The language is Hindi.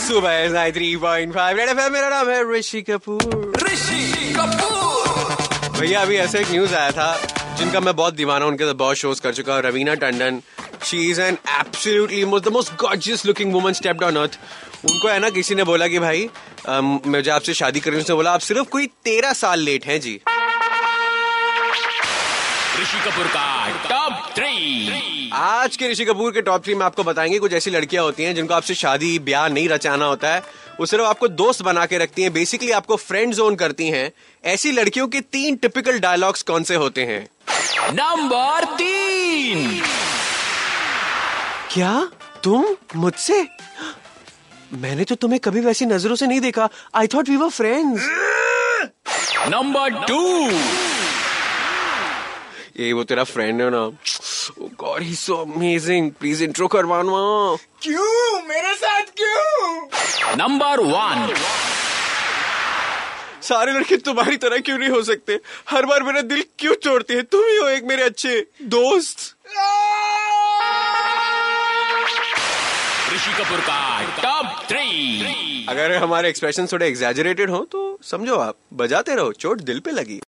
सुबह three point five red FM मेरा नाम है ऋषि कपूर। ऋषि कपूर। भैया अभी ऐसा एक न्यूज़ आया था जिनका मैं बहुत दीवाना हूँ, उनके साथ बहुत शोज़ कर चुका हूँ Raveena Tandon. She is an absolutely most the most gorgeous looking woman stepped on earth उनको है ना किसी ने बोला कि भाई मैं मुझे आपसे शादी करनी उसने बोला आप सिर्फ़ कोई तेरह साल लेट हैं जी। ऋषि कपूर का टॉप थ्री आज के ऋषि कपूर के टॉप थ्री में आपको बताएँगे कुछ ऐसी लड़कियाँ होती हैं जिनको आपसे शादी ब्याह नहीं रचाना होता है। वो सिर्फ़ आपको दोस्त बना के रखती हैं बेसिकली आपको फ्रेंड जोन करती हैं। ऐसी लड़कियों के तीन टिपिकल डायलॉग्स कौन से होते हैं? नंबर तीन। क्या? तुम? मुझसे? मैंने तो तुम्हें कभी वैसी नज़रों से नहीं देखा। I thought we were friends number two ये वो तेरा फ्रेंड है ना। God he so amazing please intro करवाना क्यों? मेरे साथ क्यों? नंबर वन सारे लड़के तुम्हारी तरह क्यों नहीं हो सकते? हर बार मेरा दिल क्यों तोड़ते हैं? तुम ही हो एक मेरे अच्छे दोस्त। ऋषि कपूर का टॉप थ्री अगर हमारे एक्सप्रेशन थोड़े एग्जेजरेटेड हो तो समझो आप बजाते रहो चोट दिल पे लगी।